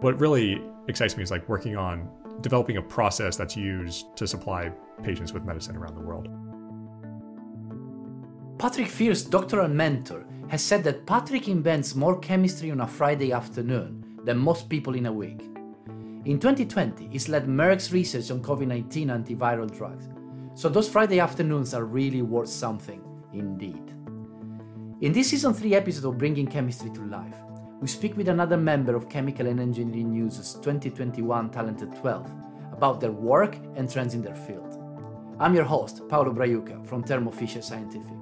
What really excites me is like working on developing a process that's used to supply patients with medicine around the world. Patrick Fier's doctoral mentor has said that Patrick invents more chemistry on a Friday afternoon than most people in a week. In 2020, he's led Merck's research on COVID 19 antiviral drugs. So those Friday afternoons are really worth something, indeed. In this season 3 episode of Bringing Chemistry to Life, we speak with another member of Chemical and Engineering News' 2021 Talented 12 about their work and trends in their field. I'm your host, Paolo Braiuca from Thermo Fisher Scientific.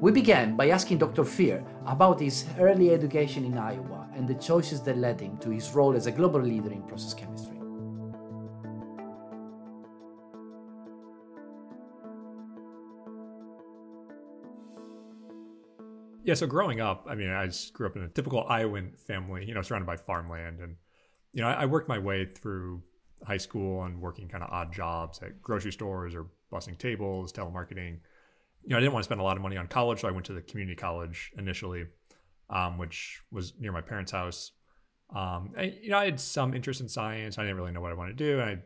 We began by asking Dr. Fier about his early education in Iowa and the choices that led him to his role as a global leader in process chemistry. Yeah, so growing up, I mean, I just grew up in a typical Iowan family, you know, surrounded by farmland. And, you know, I, I worked my way through high school and working kind of odd jobs at grocery stores or bussing tables, telemarketing. You know, I didn't want to spend a lot of money on college, so I went to the community college initially, um, which was near my parents' house. Um, and, you know, I had some interest in science. I didn't really know what I wanted to do. And I,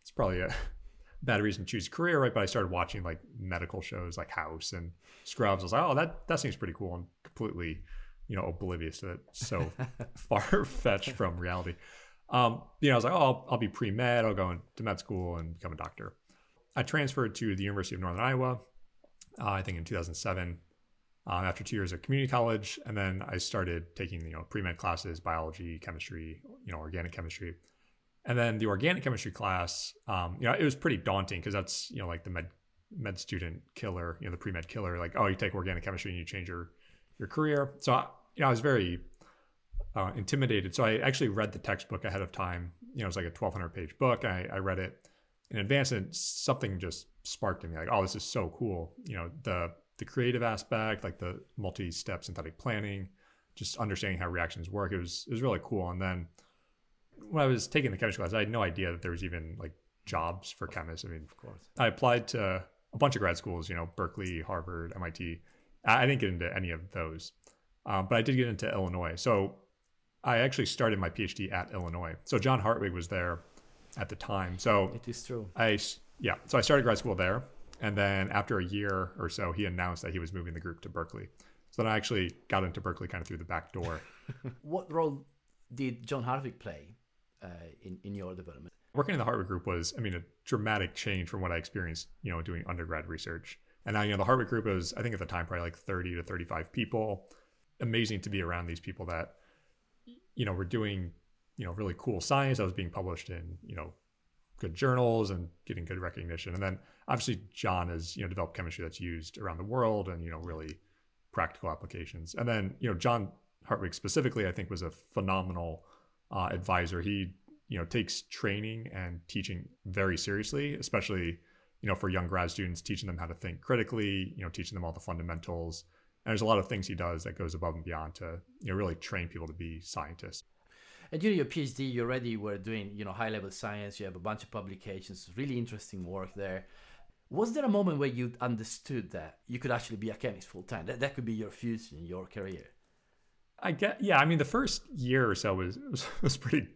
it's probably a bad reason to choose a career, right? But I started watching like medical shows like House and Scrubs. I was like, oh, that that seems pretty cool. and completely, you know, oblivious to that. So far fetched from reality. Um, you know, I was like, oh, I'll, I'll be pre med. I'll go into med school and become a doctor. I transferred to the University of Northern Iowa. Uh, I think in 2007. Um, after two years of community college, and then I started taking you know pre med classes, biology, chemistry, you know, organic chemistry and then the organic chemistry class, um, you know, it was pretty daunting because that's, you know, like the med, med student killer, you know, the pre-med killer, like, oh, you take organic chemistry and you change your, your career. So, I, you know, I was very uh, intimidated. So I actually read the textbook ahead of time. You know, it was like a 1200 page book. I, I read it in advance and something just sparked in me like, oh, this is so cool. You know, the, the creative aspect, like the multi-step synthetic planning, just understanding how reactions work. It was, it was really cool. And then, when I was taking the chemistry class, I had no idea that there was even like jobs for chemists. I mean, of course, I applied to a bunch of grad schools, you know, Berkeley, Harvard, MIT. I didn't get into any of those, um, but I did get into Illinois. So I actually started my PhD at Illinois. So John Hartwig was there at the time. So it is true. I yeah. So I started grad school there, and then after a year or so, he announced that he was moving the group to Berkeley. So then I actually got into Berkeley kind of through the back door. what role did John Hartwig play uh, in in your development? Working in the Hartwig Group was, I mean, a dramatic change from what I experienced, you know, doing undergrad research. And now, you know, the Hartwig Group was, I think at the time, probably like 30 to 35 people. Amazing to be around these people that, you know, were doing, you know, really cool science that was being published in, you know, good journals and getting good recognition. And then obviously John has, you know, developed chemistry that's used around the world and, you know, really practical applications. And then, you know, John Hartwig specifically, I think was a phenomenal uh, advisor. He you know takes training and teaching very seriously, especially you know for young grad students, teaching them how to think critically. You know, teaching them all the fundamentals. And there's a lot of things he does that goes above and beyond to you know really train people to be scientists. And during your PhD, you already were doing you know high level science. You have a bunch of publications, really interesting work there. Was there a moment where you understood that you could actually be a chemist full time? That that could be your future in your career. I get, yeah. I mean, the first year or so was, was, was pretty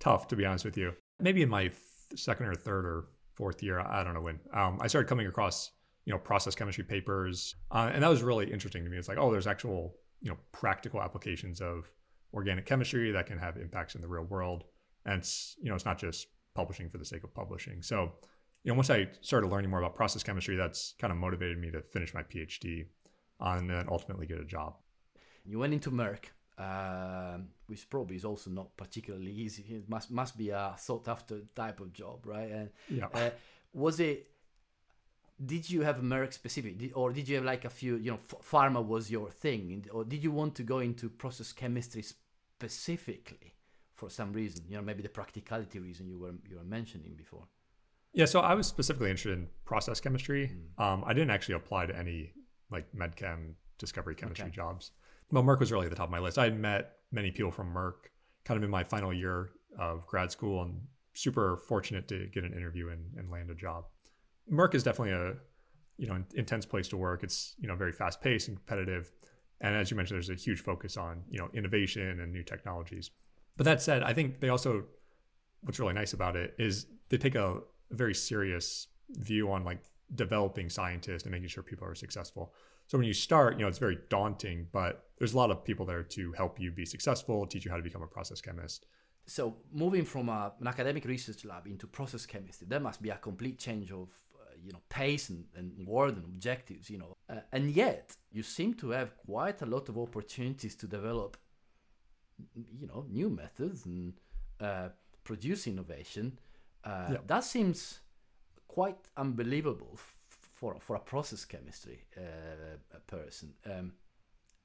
tough, to be honest with you. Maybe in my second or third or fourth year, I don't know when, um, I started coming across, you know, process chemistry papers. Uh, and that was really interesting to me. It's like, oh, there's actual, you know, practical applications of organic chemistry that can have impacts in the real world. And it's, you know, it's not just publishing for the sake of publishing. So, you know, once I started learning more about process chemistry, that's kind of motivated me to finish my PhD and then ultimately get a job. You went into Merck, uh, which probably is also not particularly easy. It must must be a sought after type of job, right? And yeah. Uh, was it? Did you have Merck specific, or did you have like a few? You know, pharma was your thing, or did you want to go into process chemistry specifically for some reason? You know, maybe the practicality reason you were you were mentioning before. Yeah, so I was specifically interested in process chemistry. Mm. Um, I didn't actually apply to any like medchem discovery chemistry okay. jobs well, Merck was really at the top of my list. I had met many people from Merck kind of in my final year of grad school and super fortunate to get an interview and, and land a job. Merck is definitely a you know intense place to work. It's you know very fast paced and competitive, and as you mentioned, there's a huge focus on you know innovation and new technologies. But that said, I think they also what's really nice about it is they take a very serious view on like developing scientists and making sure people are successful. So when you start, you know, it's very daunting, but there's a lot of people there to help you be successful, teach you how to become a process chemist. So moving from a, an academic research lab into process chemistry, there must be a complete change of uh, you know pace and, and word and objectives. You know, uh, and yet you seem to have quite a lot of opportunities to develop you know new methods and uh, produce innovation. Uh, yeah. That seems quite unbelievable for for a process chemistry uh, person. Um,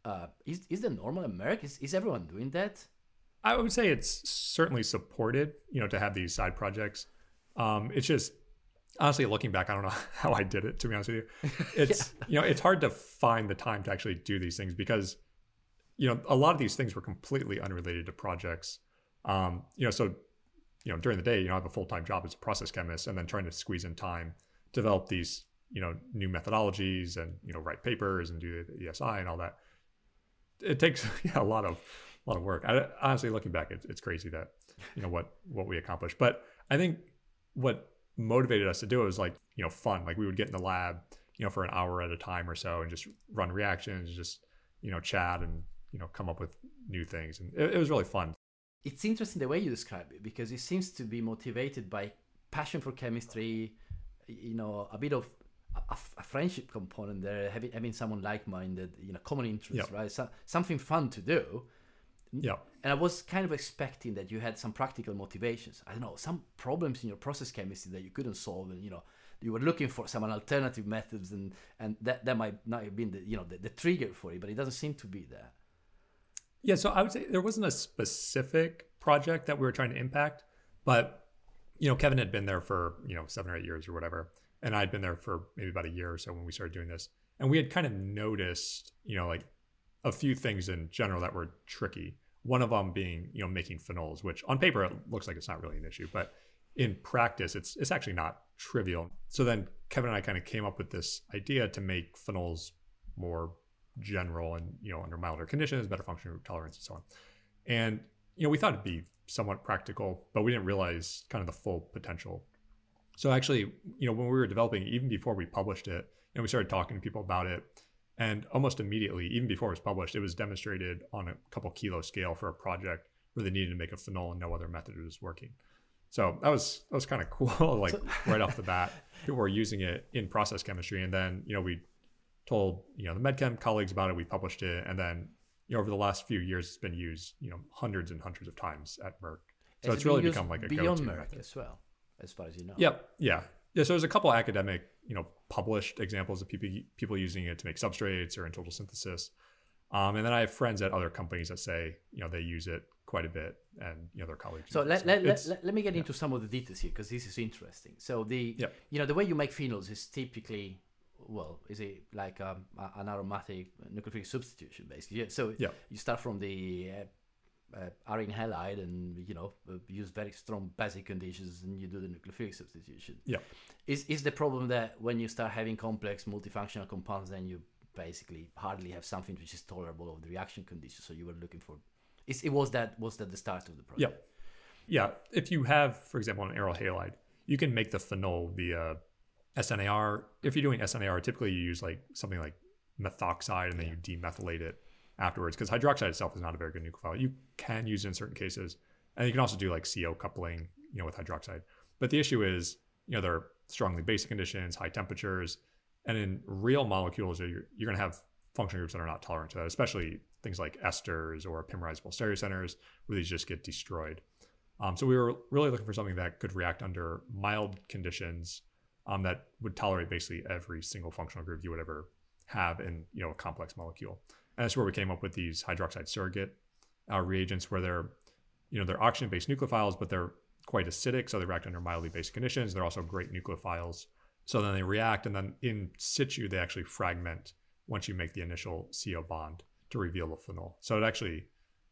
uh, is is the normal America? Is, is everyone doing that? I would say it's certainly supported, you know, to have these side projects. Um, it's just honestly looking back, I don't know how I did it. To be honest with you, it's yeah. you know it's hard to find the time to actually do these things because you know a lot of these things were completely unrelated to projects. Um, you know, so you know during the day, you know, I have a full time job as a process chemist, and then trying to squeeze in time develop these you know new methodologies and you know write papers and do the ESI and all that. It takes yeah, a lot of a lot of work. I, honestly, looking back, it's, it's crazy that you know what what we accomplished. But I think what motivated us to do it was like you know fun. Like we would get in the lab, you know, for an hour at a time or so, and just run reactions, just you know, chat and you know, come up with new things, and it, it was really fun. It's interesting the way you describe it because it seems to be motivated by passion for chemistry, you know, a bit of a, a, friendship component there, having, having someone like-minded, you know, common interest, right? So, something fun to do. Yeah. And I was kind of expecting that you had some practical motivations. I don't know, some problems in your process chemistry that you couldn't solve, and you know, you were looking for some alternative methods, and and that that might not have been the you know the, the trigger for it, but it doesn't seem to be there. Yeah. So I would say there wasn't a specific project that we were trying to impact, but you know, Kevin had been there for you know seven or eight years or whatever, and I'd been there for maybe about a year or so when we started doing this, and we had kind of noticed, you know, like a few things in general that were tricky. One of them being, you know, making phenols, which on paper it looks like it's not really an issue, but in practice it's it's actually not trivial. So then Kevin and I kind of came up with this idea to make phenols more general and you know under milder conditions, better functional group tolerance, and so on. And you know we thought it'd be somewhat practical, but we didn't realize kind of the full potential. So actually, you know, when we were developing, even before we published it, and we started talking to people about it, and almost immediately, even before it was published, it was demonstrated on a couple kilo scale for a project where they needed to make a phenol and no other method was working. So that was that was kind of cool, like right off the bat. People were using it in process chemistry, and then you know we told you know the medchem colleagues about it. We published it, and then you know over the last few years, it's been used you know hundreds and hundreds of times at Merck. So it's really become like a go-to. beyond Merck method. as well, as far as you know. Yep. Yeah. Yeah. So there's a couple academic you know published examples of people people using it to make substrates or in total synthesis. Um, and then I have friends at other companies that say you know they use it quite a bit, and you know their colleagues. So let, let, let, let, me get yeah. into some of the details here because this is interesting. So the yeah. you know the way you make phenols is typically well is it like um, an aromatic nucleophilic substitution basically. Yeah. So yeah. you start from the uh, uh, arene halide and you know uh, use very strong basic conditions and you do the nucleophilic substitution. Yeah. Is is the problem that when you start having complex multifunctional compounds then you basically hardly have something which is tolerable of the reaction conditions so you were looking for is it was that was that the start of the project? Yeah. Yeah. If you have for example an aryl halide you can make the phenol via SNAR if you're doing SNAR typically you use like something like methoxide and then yeah. you demethylate it afterwards because hydroxide itself is not a very good nucleophile. You can use it in certain cases, and you can also do like CO coupling, you know, with hydroxide. But the issue is, you know, they're strongly basic conditions, high temperatures, and in real molecules, you're, you're going to have functional groups that are not tolerant to that, especially things like esters or epimerizable stereocenters, where these just get destroyed. Um, so we were really looking for something that could react under mild conditions um, that would tolerate basically every single functional group you would ever have in you know a complex molecule. And that's where we came up with these hydroxide surrogate uh, reagents where they're, you know, they're oxygen-based nucleophiles, but they're quite acidic, so they react under mildly basic conditions. They're also great nucleophiles. So then they react, and then in situ, they actually fragment once you make the initial CO bond to reveal the phenol. So it actually,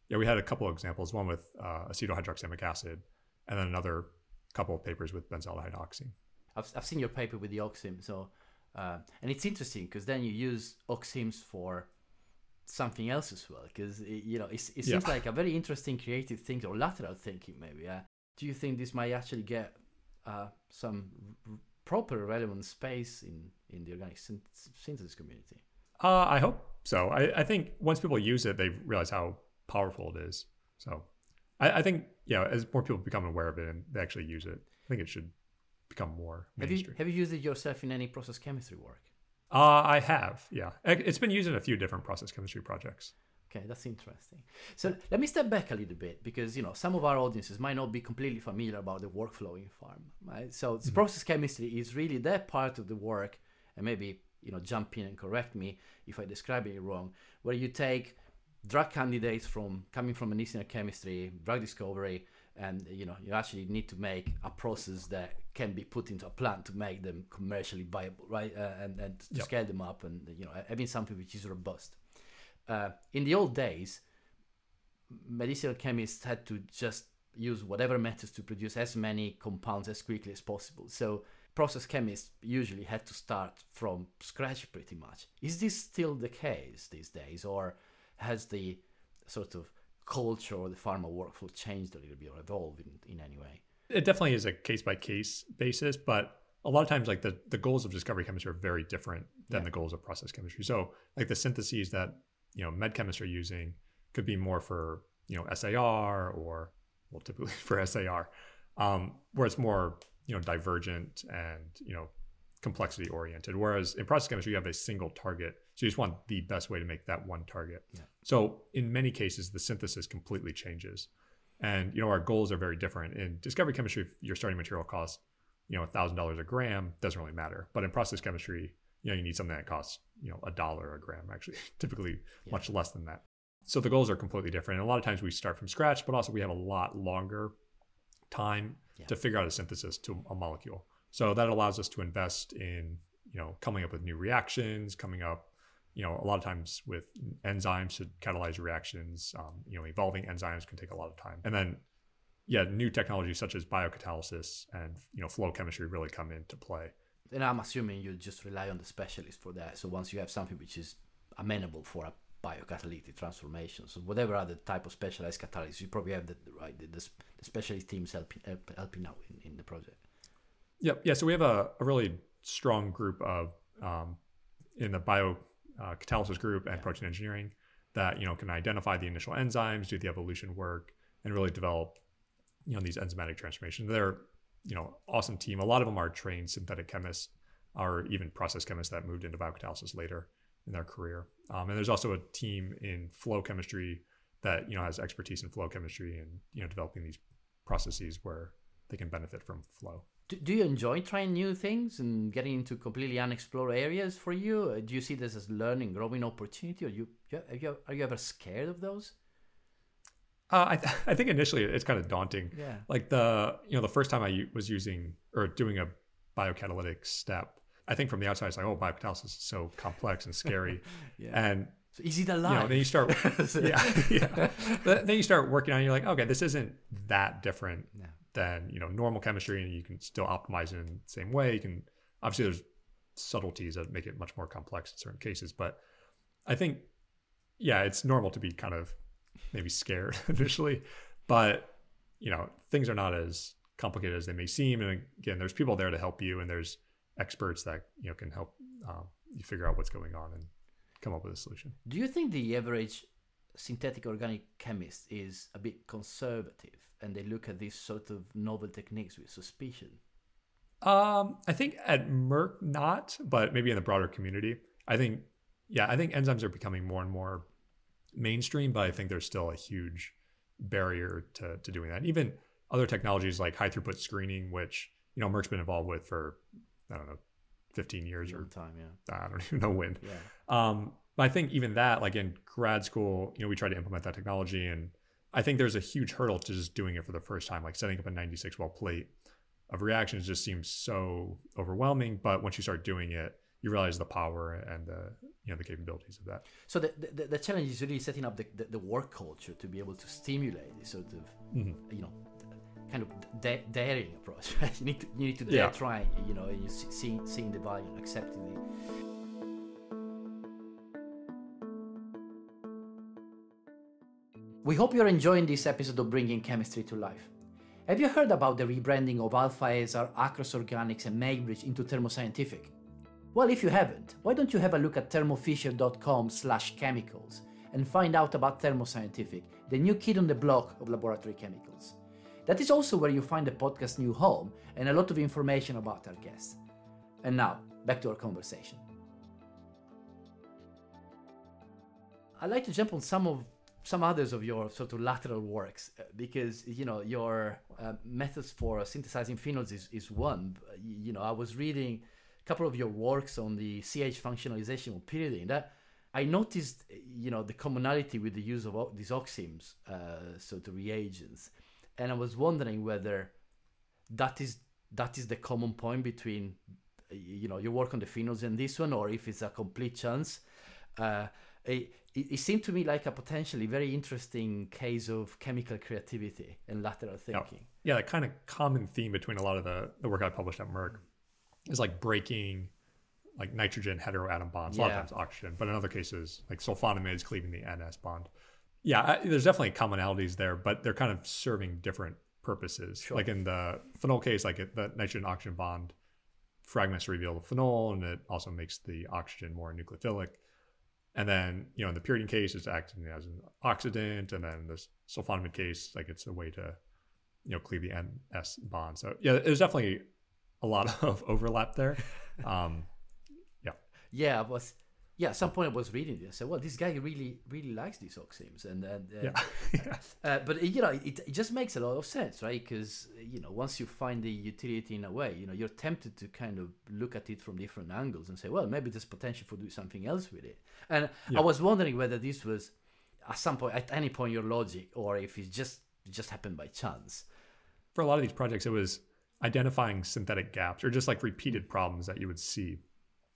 yeah, we had a couple of examples, one with uh, acetohydroxamic acid, and then another couple of papers with benzaldehyde oxime. I've, I've seen your paper with the oxime, so uh, and it's interesting because then you use oximes for something else as well because you know it, it seems Yeah. like a very interesting creative thing or lateral thinking maybe uh, do you think this might actually get uh, some r- proper relevant space in in the organic syn- synthesis community Uh, I hope so. I, I think once people use it, they realize how powerful it is. So I, I think, yeah, as more people become aware of it and they actually use it, I think it should become more have you have you used it yourself in any process chemistry work uh, I have, yeah. It- It's been used in a few different process chemistry projects. Okay, that's interesting. So let me step back a little bit because you know some of our audiences might not be completely familiar about the workflow in farm, right? So this process chemistry is really that part of the work, and maybe you know jump in and correct me if I describe it wrong, where you take drug candidates from coming from medicinal chemistry, drug discovery, and you know you actually need to make a process that can be put into a plant to make them commercially viable, right? Uh, and and to Yep. scale them up, and you know having something which is robust uh, in the old days, medicinal chemists had to just use whatever methods to produce as many compounds as quickly as possible. So process chemists usually had to start from scratch pretty much. Is this still the case these days, or has the sort of culture or the pharma workflow changed a little bit or evolved in, in any way? It definitely is a case by case basis, but a lot of times, like the, the goals of discovery chemistry are very different than Yeah. the goals of process chemistry. So, like the syntheses that you know med chemists are using could be more for you know SAR or well, typically for SAR, um, where it's more you know divergent and you know complexity oriented. Whereas in process chemistry, you have a single target, so you just want the best way to make that one target. Yeah. So, in many cases, the synthesis completely changes and you know our goals are very different in discovery chemistry if your starting material costs you know thousand dollars a gram doesn't really matter but in process chemistry you know you need something that costs you know a dollar a gram actually typically Yeah. much less than that so the goals are completely different and a lot of times we start from scratch but also we have a lot longer time Yeah. to figure out a synthesis to a molecule so that allows us to invest in you know coming up with new reactions coming up you know a lot of times with enzymes to catalyze reactions um, you know evolving enzymes can take a lot of time and then yeah new technologies such as biocatalysis and you know flow chemistry really come into play And I'm assuming you just rely on the specialist for that. So once you have something which is amenable for a biocatalytic transformation, so whatever other type of specialized catalyst, you probably have the right the, the, the specialist teams helping help, helping out in, in the project. Yep. Yeah. So we have a, a really strong group of um, in the bio uh, catalysis group and Yeah. protein engineering that you know can identify the initial enzymes, do the evolution work, and really develop you know these enzymatic transformations. They're you know awesome team. A lot of them are trained synthetic chemists or even process chemists that moved into biocatalysis later in their career. Um, and there's also a team in flow chemistry that you know has expertise in flow chemistry and you know developing these processes where they can benefit from flow. Do, do you enjoy trying new things and getting into completely unexplored areas for you? Uh, Do you see this as learning, growing opportunity, or you, are you are you ever scared of those? Uh, I, th- I think initially it's kind of daunting. Yeah. Like the you know the first time I was using or doing a biocatalytic step, I think from the outside it's like oh biocatalysis is so complex and scary, Yeah. and So is it you know then you start yeah yeah then you start working on it, you're like okay this isn't that different. Than you know normal chemistry and you can still optimize it in the same way. You can obviously there's subtleties that make it much more complex in certain cases, but I think yeah it's normal to be kind of maybe scared initially, but you know things are not as complicated as they may seem. And again, there's people there to help you, and there's experts that you know can help um, you figure out what's going on and come up with a solution. Do you think the average synthetic organic chemist is a bit conservative and they look at these sort of novel techniques with suspicion? Um, I think at Merck not, but maybe in the broader community. I think yeah, I think enzymes are becoming more and more mainstream, but I think there's still a huge barrier to to doing that. Even other technologies like high throughput screening, which you know Merck's been involved with for I don't know, 15 years or Long time, yeah. I don't even know when. Yeah. Um, but I think even that, like in grad school, you know, we tried to implement that technology, and I think there's a huge hurdle to just doing it for the first time. Like setting up a 96 well plate of reactions just seems so overwhelming. But once you start doing it, you realize the power and the you know the capabilities of that. So the, the, the challenge is really setting up the, the, the work culture to be able to stimulate this sort of, Mhm. you know, kind of da- daring approach. Right? You need to you need to dare Yeah. try, you know, and you see, seeing seeing the value and accepting it. We hope you're enjoying this episode of Bringing Chemistry to Life. Have you heard about the rebranding of Alfa Aesar, Acros Organics, and Maybridge into Thermoscientific? Well, if you haven't, why don't you have a look at thermofisher.com slash chemicals and find out about Thermoscientific, the new kid on the block of laboratory chemicals. That is also where you find the podcast's new home and a lot of information about our guests. And now, back to our conversation. I'd like to jump on some of some others of your sort of lateral works uh, because you know your uh, methods for synthesizing phenols is, is one you know i was reading a couple of your works on the ch functionalization of pyridine that i noticed you know the commonality with the use of these oximes uh, sort of reagents. And i was wondering whether that is that is the common point between you know your work on the phenols and this one or if it's a complete chance uh, it, it, seemed to me like a potentially very interesting case of chemical creativity and lateral thinking. Yeah, yeah the kind of common theme between a lot of the, the work I published at Merck is like breaking like nitrogen heteroatom bonds, a lot of times oxygen, but in other cases, like sulfonamides cleaving the NS bond. Yeah, I, there's definitely commonalities there, but they're kind of serving different purposes. Sure. Like in the phenol case, like it, the nitrogen oxygen bond fragments reveal the phenol, and it also makes the oxygen more nucleophilic. And then, you know, in the pyridine case, it's acting as an oxidant. And then this sulfonamide case, like it's a way to, you know, cleave the NS bond. So yeah, there's definitely a lot of overlap there. Um, yeah. Yeah, was yeah, at some point I was reading this. I said, well, this guy really, really likes these oximes, and, and uh, yeah, yeah. Uh, but you know, it, it just makes a lot of sense, right? Because you know, once you find the utility in a way, you know, you're tempted to kind of look at it from different angles and say, well, maybe there's potential for doing something else with it. And yeah. I was wondering whether this was at some point, at any point, your logic, or if it just it just happened by chance. For a lot of these projects, it was identifying synthetic gaps or just like repeated problems that you would see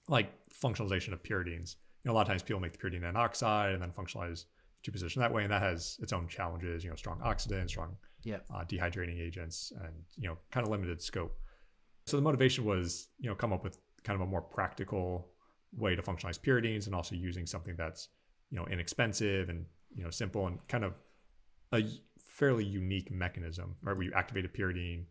like functionalization of pyridines. You know, a lot of times people make the pyridine N oxide and then functionalize two position that way, and that has its own challenges. You know, strong oxidants, strong yep. uh, dehydrating agents, and you know, kind of limited scope. So the motivation was, you know, come up with kind of a more practical way to functionalize pyridines, and also using something that's you know inexpensive and you know simple and kind of a fairly unique mechanism, right? Where you activate a pyridine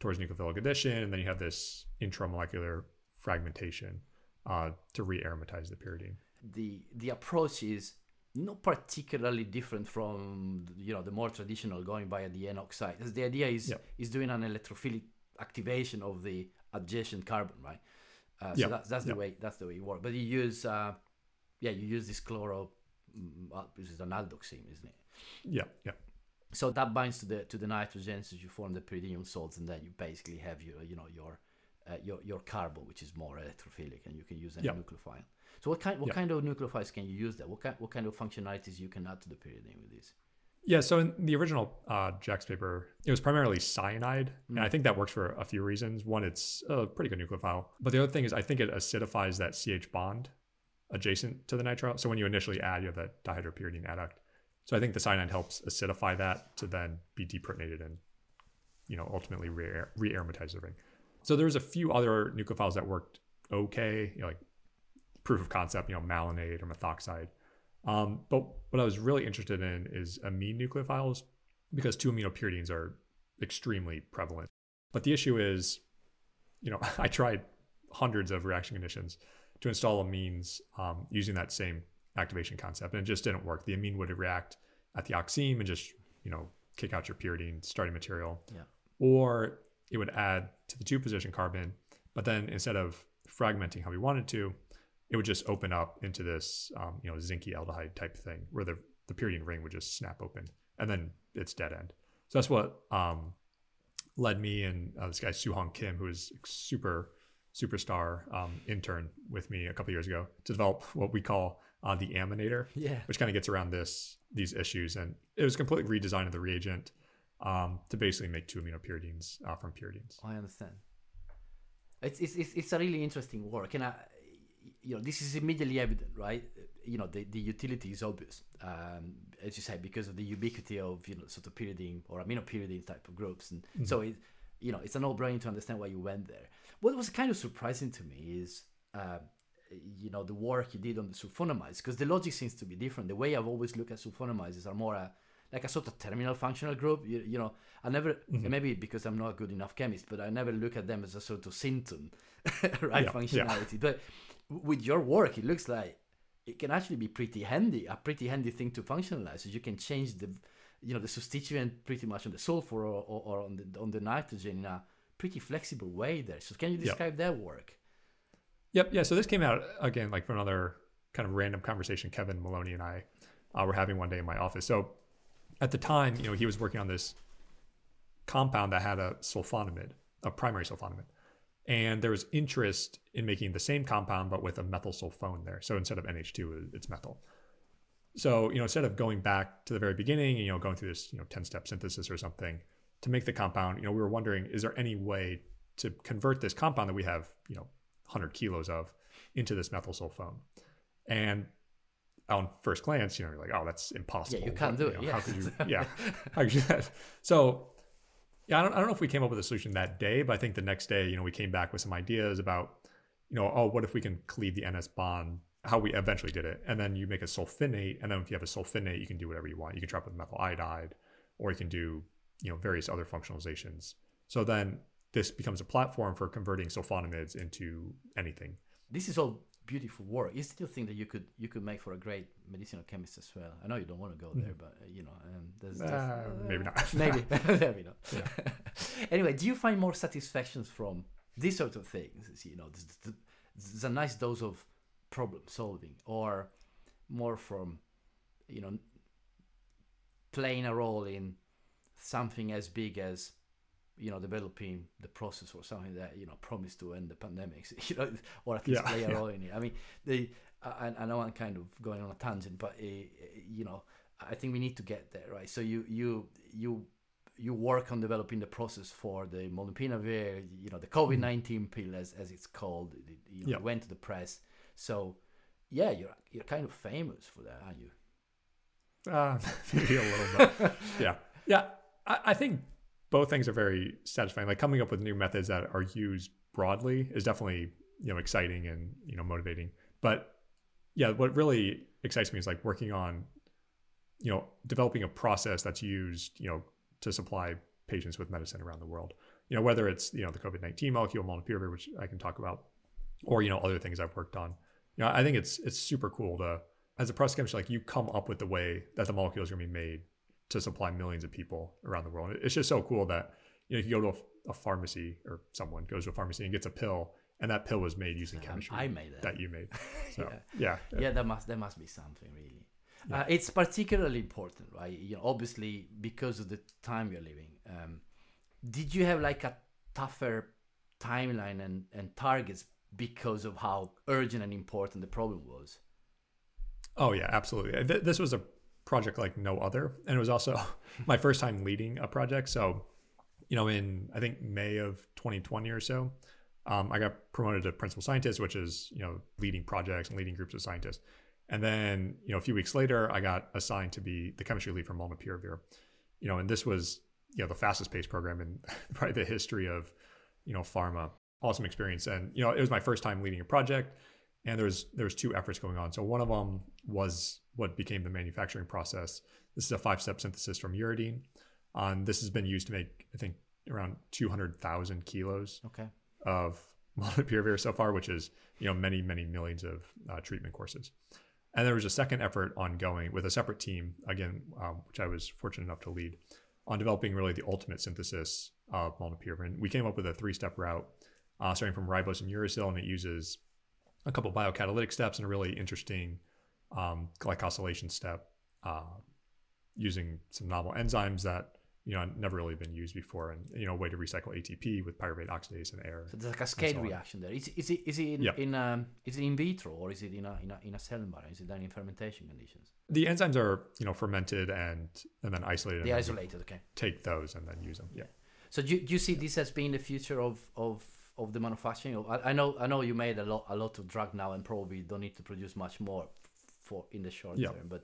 towards nucleophilic addition, and then you have this intramolecular fragmentation uh, to re-aromatize the pyridine. The the approach is not particularly different from you know the more traditional going by the N oxide. The idea is yep. is doing an electrophilic activation of the adjacent carbon, right? Uh, so yep. that's that's the yep. way that's the way it works. But you use uh, yeah you use this chloro, mm, this is an aldoxime, isn't it? Yeah, yeah. So that binds to the to the nitrogens as you form the pyridinium salts, and then you basically have your you know your uh, your your carbo, which is more electrophilic, and you can use any yep. nucleophile. So what kind what yep. kind of nucleophiles can you use there? What kind what kind of functionalities you can add to the pyridine with this? Yeah, so in the original uh, JACS paper, it was primarily cyanide, mm. and I think that works for a few reasons. One, it's a pretty good nucleophile, but the other thing is I think it acidifies that CH bond adjacent to the nitrile. So when you initially add, you have that dihydropyridine adduct. So I think the cyanide helps acidify that to then be deprotonated and, you know, ultimately re-aromatize the ring. So there's a few other nucleophiles that worked okay, you know, like proof of concept, you know, malonate or methoxide. Um, but what I was really interested in is amine nucleophiles because two aminopyridines are extremely prevalent. But the issue is, you know, I tried hundreds of reaction conditions to install amines um, using that same activation concept, and it just didn't work. The amine would react at the oxime and just, you know, kick out your pyridine starting material. Yeah. Or it would add to the two position carbon, but then instead of fragmenting how we wanted to, it would just open up into this, um, you know, Zincke aldehyde type thing where the, the pyridine ring would just snap open and then it's dead end. So that's what um, led me and uh, this guy, Suhong Kim, who is super superstar um, intern with me a couple years ago to develop what we call uh, the aminator, yeah. which kind of gets around this these issues. And it was completely redesign of the reagent um, to basically make two aminopyridines uh, from pyridines. I understand. It's, it's, it's a really interesting work, and I, you know this is immediately evident, right? You know the, the utility is obvious, um, as you say, because of the ubiquity of you know sort of pyridine or aminopyridine type of groups, and mm-hmm. so it, you know it's a no-brainer to understand why you went there. What was kind of surprising to me is. Uh, you know the work you did on the sulfonamides because the logic seems to be different. The way I've always looked at sulfonamides are more a like a sort of terminal functional group. You, you know, I never Mhm. maybe because I'm not a good enough chemist, but I never look at them as a sort of synthon, right? Yeah, yeah. Functionality. But with your work, it looks like it can actually be pretty handy, a pretty handy thing to functionalize. So you can change the, you know, the substituent pretty much on the sulfur or, or, or on the on the nitrogen in a pretty flexible way there. So can you Yeah. describe their work? Yep. Yeah. So this came out again, like from another kind of random conversation Kevin Maloney and I uh, were having one day in my office. So at the time, you know, he was working on this compound that had a sulfonamide, a primary sulfonamide. And there was interest in making the same compound, but with a methyl sulfone there. So instead of NH2, it's methyl. So, you know, instead of going back to the very beginning, you know, going through this, you know, 10 step synthesis or something to make the compound, you know, we were wondering, is there any way to convert this compound that we have, you know, 100 kilos of into this methyl sulfone? And on first glance, you know, you're like, oh, that's impossible. Yeah, you can't do you it, know, yeah. How could you, yeah. How could you that? So, yeah, I don't, I don't know if we came up with a solution that day, but I think the next day, you know, we came back with some ideas about, you know, oh, what if we can cleave the NS bond? How we eventually did it, and then you make a sulfinate, and then if you have a sulfinate, you can do whatever you want. You can trap with methyl iodide, or you can do, you know, various other functionalizations. So then this becomes a platform for converting sulfonamides into anything. This is all beautiful work. You still think that you could you could make for a great medicinal chemist as well? I know you don't want to go there, but uh, you know, um, there's, there's Uh, maybe not. maybe maybe not. anyway, do you find more satisfactions from these sort of things? You know, there's a nice dose of problem solving, or more from you know playing a role in something as big as you know developing the process or something that you know promised to end the pandemics you know or at least Yeah, play a yeah. role in it i mean the I, I know i'm kind of going on a tangent but uh, you know i think we need to get there right so you you you you work on developing the process for the molnupiravir you know the covid-19 pill as, as it's called it, you know, Yeah. went to the press so yeah you're you're kind of famous for that aren't you Uh, maybe a little bit. yeah. Yeah. I, I think both things are very satisfying. Like coming up with new methods that are used broadly is definitely, you know, exciting and, you know, motivating. But yeah, what really excites me is like working on, you know, developing a process that's used, you know, to supply patients with medicine around the world. You know, whether it's, you know, the COVID 19 molecule, molnupiravir, which I can talk about, or, you know, other things I've worked on. You know, I think it's it's super cool to as a process chemist, like you come up with the way that the molecule is going to be made to supply millions of people around the world. It's just so cool that you know you go to a, a pharmacy or someone goes to a pharmacy and gets a pill, and that pill was made using Um, chemistry i made that that you made. So Yeah. yeah, yeah that must that must be something really Yeah. uh, it's particularly important right you know obviously because of the time you're living um, did you have like a tougher timeline and, and targets because of how urgent and important the problem was Oh yeah, absolutely. Th- this was a project like no other, and it was also my first time leading a project. So, you know, in I think May of 2020 or so, um, I got promoted to principal scientist, which is you know leading projects and leading groups of scientists. And then you know a few weeks later, I got assigned to be the chemistry lead for molnupiravir. You know, and this was you know the fastest paced program in probably the history of you know pharma. Awesome experience, and you know it was my first time leading a project and there's there's two efforts going on. So one of them was what became the manufacturing process. This is a five-step synthesis from uridine. Um, this has been used to make I think around 200,000 kilos okay of molnupiravir so far, which is you know many many millions of uh, treatment courses. And there was a second effort ongoing with a separate team again, um, which I was fortunate enough to lead, on developing really the ultimate synthesis of molnupiravir. And we came up with a three-step route, uh, starting from ribose and uracil, and it uses a couple biocatalytic steps and a really interesting um, glycosylation step uh, using some novel enzymes that you know never really been used before, and you know a way to recycle ATP with pyruvate oxidase and air. so there's a cascade so on. reaction there is, is it is it in, Yeah. in um is it in vitro or is it in a in a, in a cell environment is it done in fermentation conditions The enzymes are you know fermented and and then isolated. they and then we isolated okay Take those and then use them. Yeah. So do you, do you see this as being the future of of of the manufacturing? I, I know I know you made a lot a lot of drug now and probably don't need to produce much more for in the short Yeah. term. But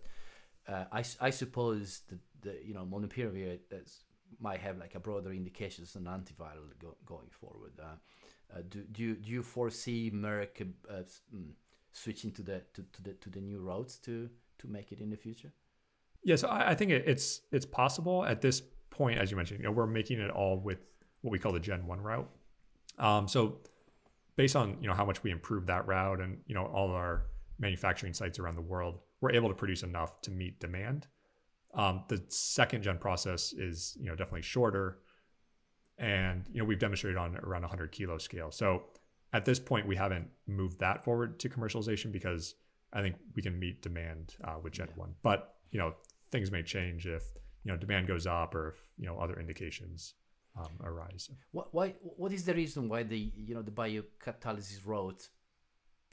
uh, I, I suppose that the you know molnupiravir might have like a broader indication as an antiviral go, going forward. Uh, uh, do do you, do you foresee Merck uh, mm, switching to the to, to the to the new roads to to make it in the future? Yeah, so I, I think it, it's it's possible at this point, as you mentioned. You know, we're making it all with what we call the Gen One route. Um, so based on you know how much we improve that route and you know all our manufacturing sites around the world, we're able to produce enough to meet demand. Um, the second gen process is you know definitely shorter, and you know we've demonstrated on around 100 kilo scale. So at this point, we haven't moved that forward to commercialization because I think we can meet demand uh, with Gen One. But you know things may change if you know demand goes up or if you know other indications um, arise. What why what is the reason why the you know the biocatalysis route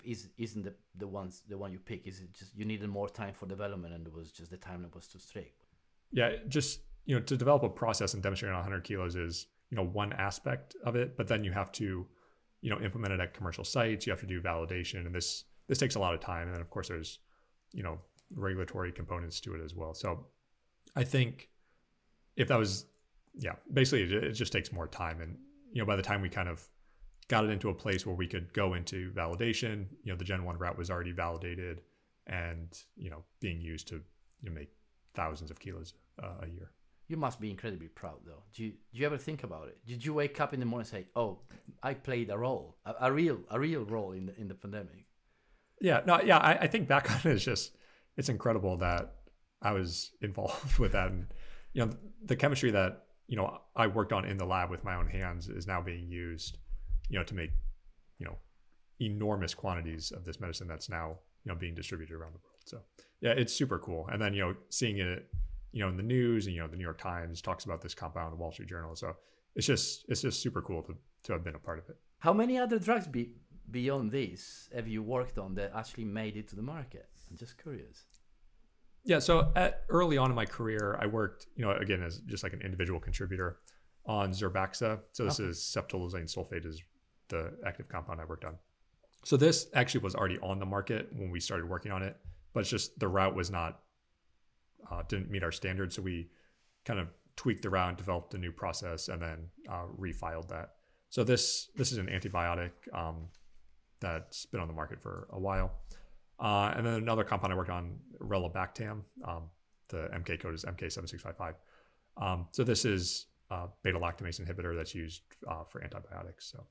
is isn't the the ones the one you pick? Is it just you needed more time for development and it was just the timeline was too strict? Yeah, just you know to develop a process and demonstrate on 100 kilos is you know one aspect of it, but then you have to you know implement it at commercial sites. You have to do validation, and this this takes a lot of time. And then of course there's you know regulatory components to it as well. So I think if that was, yeah, basically it, it just takes more time. And, you know, by the time we kind of got it into a place where we could go into validation, you know, the Gen 1 route was already validated and, you know, being used to you know, make thousands of kilos uh, a year. You must be incredibly proud, though. Do you, do you ever think about it? Did you wake up in the morning and say, "Oh, I played a role, a, a real, a real role in the in the pandemic"? Yeah, no, yeah. I, I think back on it, it's just it's incredible that I was involved with that. And, you know, the chemistry that, you know, I worked on in the lab with my own hands is now being used, you know, to make, you know, enormous quantities of this medicine that's now, you know, being distributed around the world. So yeah, it's super cool. And then, you know, seeing it, you know, in the news and, you know, the New York Times talks about this compound, the Wall Street Journal. So it's just, it's just super cool to, to have been a part of it. How many other drugs be, beyond this have you worked on that actually made it to the market? I'm just curious. Yeah, so at early on in my career, I worked, you know, again as just like an individual contributor on Zerbaxa. So this okay. is ceftolozane sulfate is the active compound I worked on. So this actually was already on the market when we started working on it, but it's just the route was not uh, didn't meet our standards. So we kind of tweaked the route, developed a new process, and then uh, refiled that. So this this is an antibiotic um, that's been on the market for a while. Uh, and then another compound I worked on, relebactam. Um, the MK code is MK7655. Um, so this is a beta lactamase inhibitor that's used uh, for antibiotics. So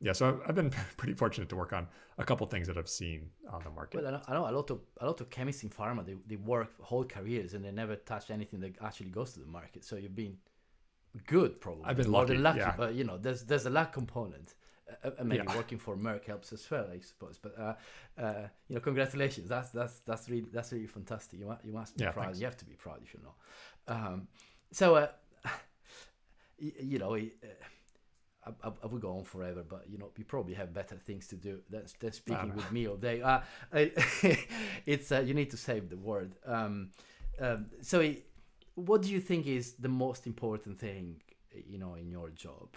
yeah, so I've been pretty fortunate to work on a couple things that I've seen on the market. Well, I know, a lot of a lot of chemists in pharma they, they work whole careers and they never touch anything that actually goes to the market. So you've been good, probably. I've been lucky, lucky yeah. but you know, there's there's a luck component. Uh, uh, maybe yeah. working for Merck helps as well, I suppose. But uh, uh, you know, congratulations. That's that's that's really that's really fantastic. You must you must be yeah, proud. Thanks. You have to be proud. If you should know. Um, so, uh, you, you, know. I, I, I, would go on forever, but you know, you probably have better things to do than, than speaking with me all day. Uh, it's uh, you need to save the word. Um, um, so, what do you think is the most important thing, you know, in your job?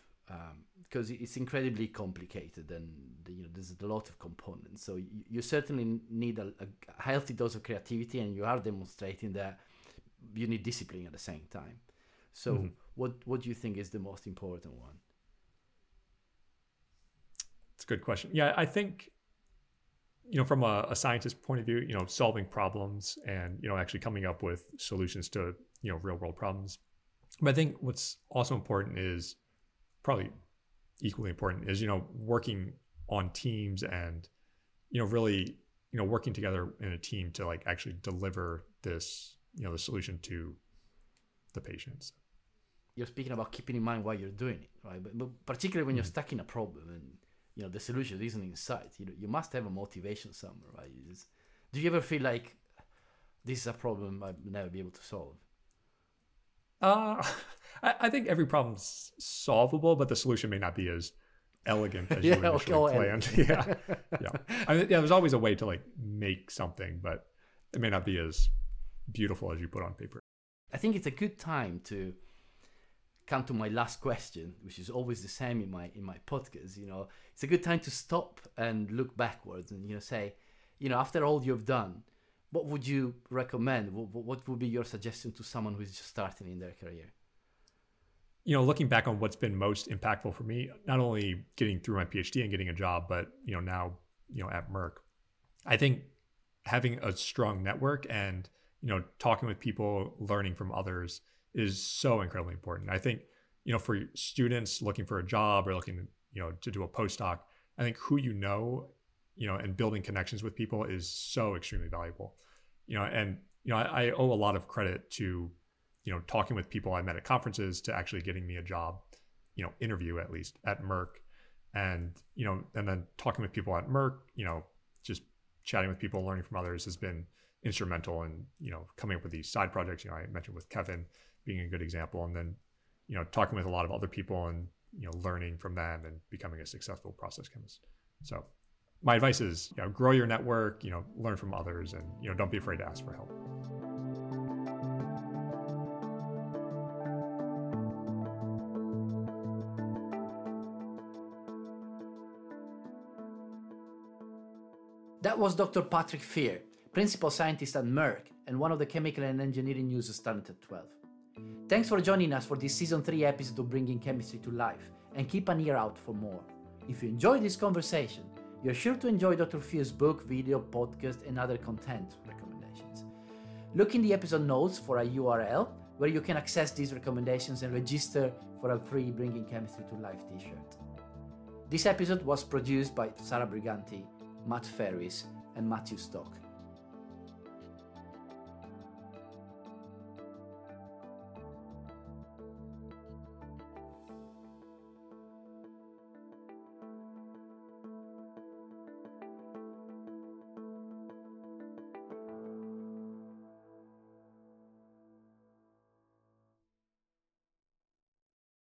because um, it's incredibly complicated and you know there's a lot of components. So you, you certainly need a, a, healthy dose of creativity, and you are demonstrating that you need discipline at the same time. So mm-hmm. what what do you think is the most important one? It's a good question. Yeah, I think you know from a, a scientist point of view, you know, solving problems and you know actually coming up with solutions to you know real world problems. But I think what's also important is probably equally important is you know working on teams and you know really you know working together in a team to like actually deliver this you know the solution to the patients you're speaking about keeping in mind why you're doing it right but, but particularly when you're mm-hmm. stuck in a problem and you know the solution isn't in sight you know you must have a motivation somewhere right just, do you ever feel like this is a problem i'll never be able to solve uh I, I think every problem's solvable, but the solution may not be as elegant as yeah, you initially planned. yeah, yeah. I mean, yeah. There's always a way to like make something, but it may not be as beautiful as you put on paper. I think it's a good time to come to my last question, which is always the same in my in my podcast. You know, it's a good time to stop and look backwards and you know say, you know, after all you've done, what would you recommend? What, what would be your suggestion to someone who's just starting in their career? you know, looking back on what's been most impactful for me, not only getting through my PhD and getting a job, but you know, now, you know, at Merck, I think having a strong network and you know, talking with people, learning from others is so incredibly important. I think, you know, for students looking for a job or looking, you know, to do a postdoc, I think who you know, you know, and building connections with people is so extremely valuable. You know, and you know, I, I owe a lot of credit to, you know, talking with people I met at conferences to actually getting me a job, you know, interview at least at Merck, and you know, and then talking with people at Merck, you know, just chatting with people, learning from others has been instrumental in you know coming up with these side projects. You know, I mentioned with Kevin being a good example, and then you know talking with a lot of other people and you know learning from them and becoming a successful process chemist. So my advice is you know grow your network, you know learn from others, and you know don't be afraid to ask for help. That was Dr. Patrick Fier, principal scientist at Merck and one of the chemical and engineering news started at 12. Thanks for joining us for this season 3 episode of Bringing Chemistry to Life, and keep an ear out for more. If you enjoyed this conversation, you're sure to enjoy Dr. Fier's book, video, podcast, and other content recommendations. Look in the episode notes for a URL where you can access these recommendations and register for a free Bringing Chemistry to Life t shirt. This episode was produced by Sarah Briganti, Matt Ferris, and Matthew Stock.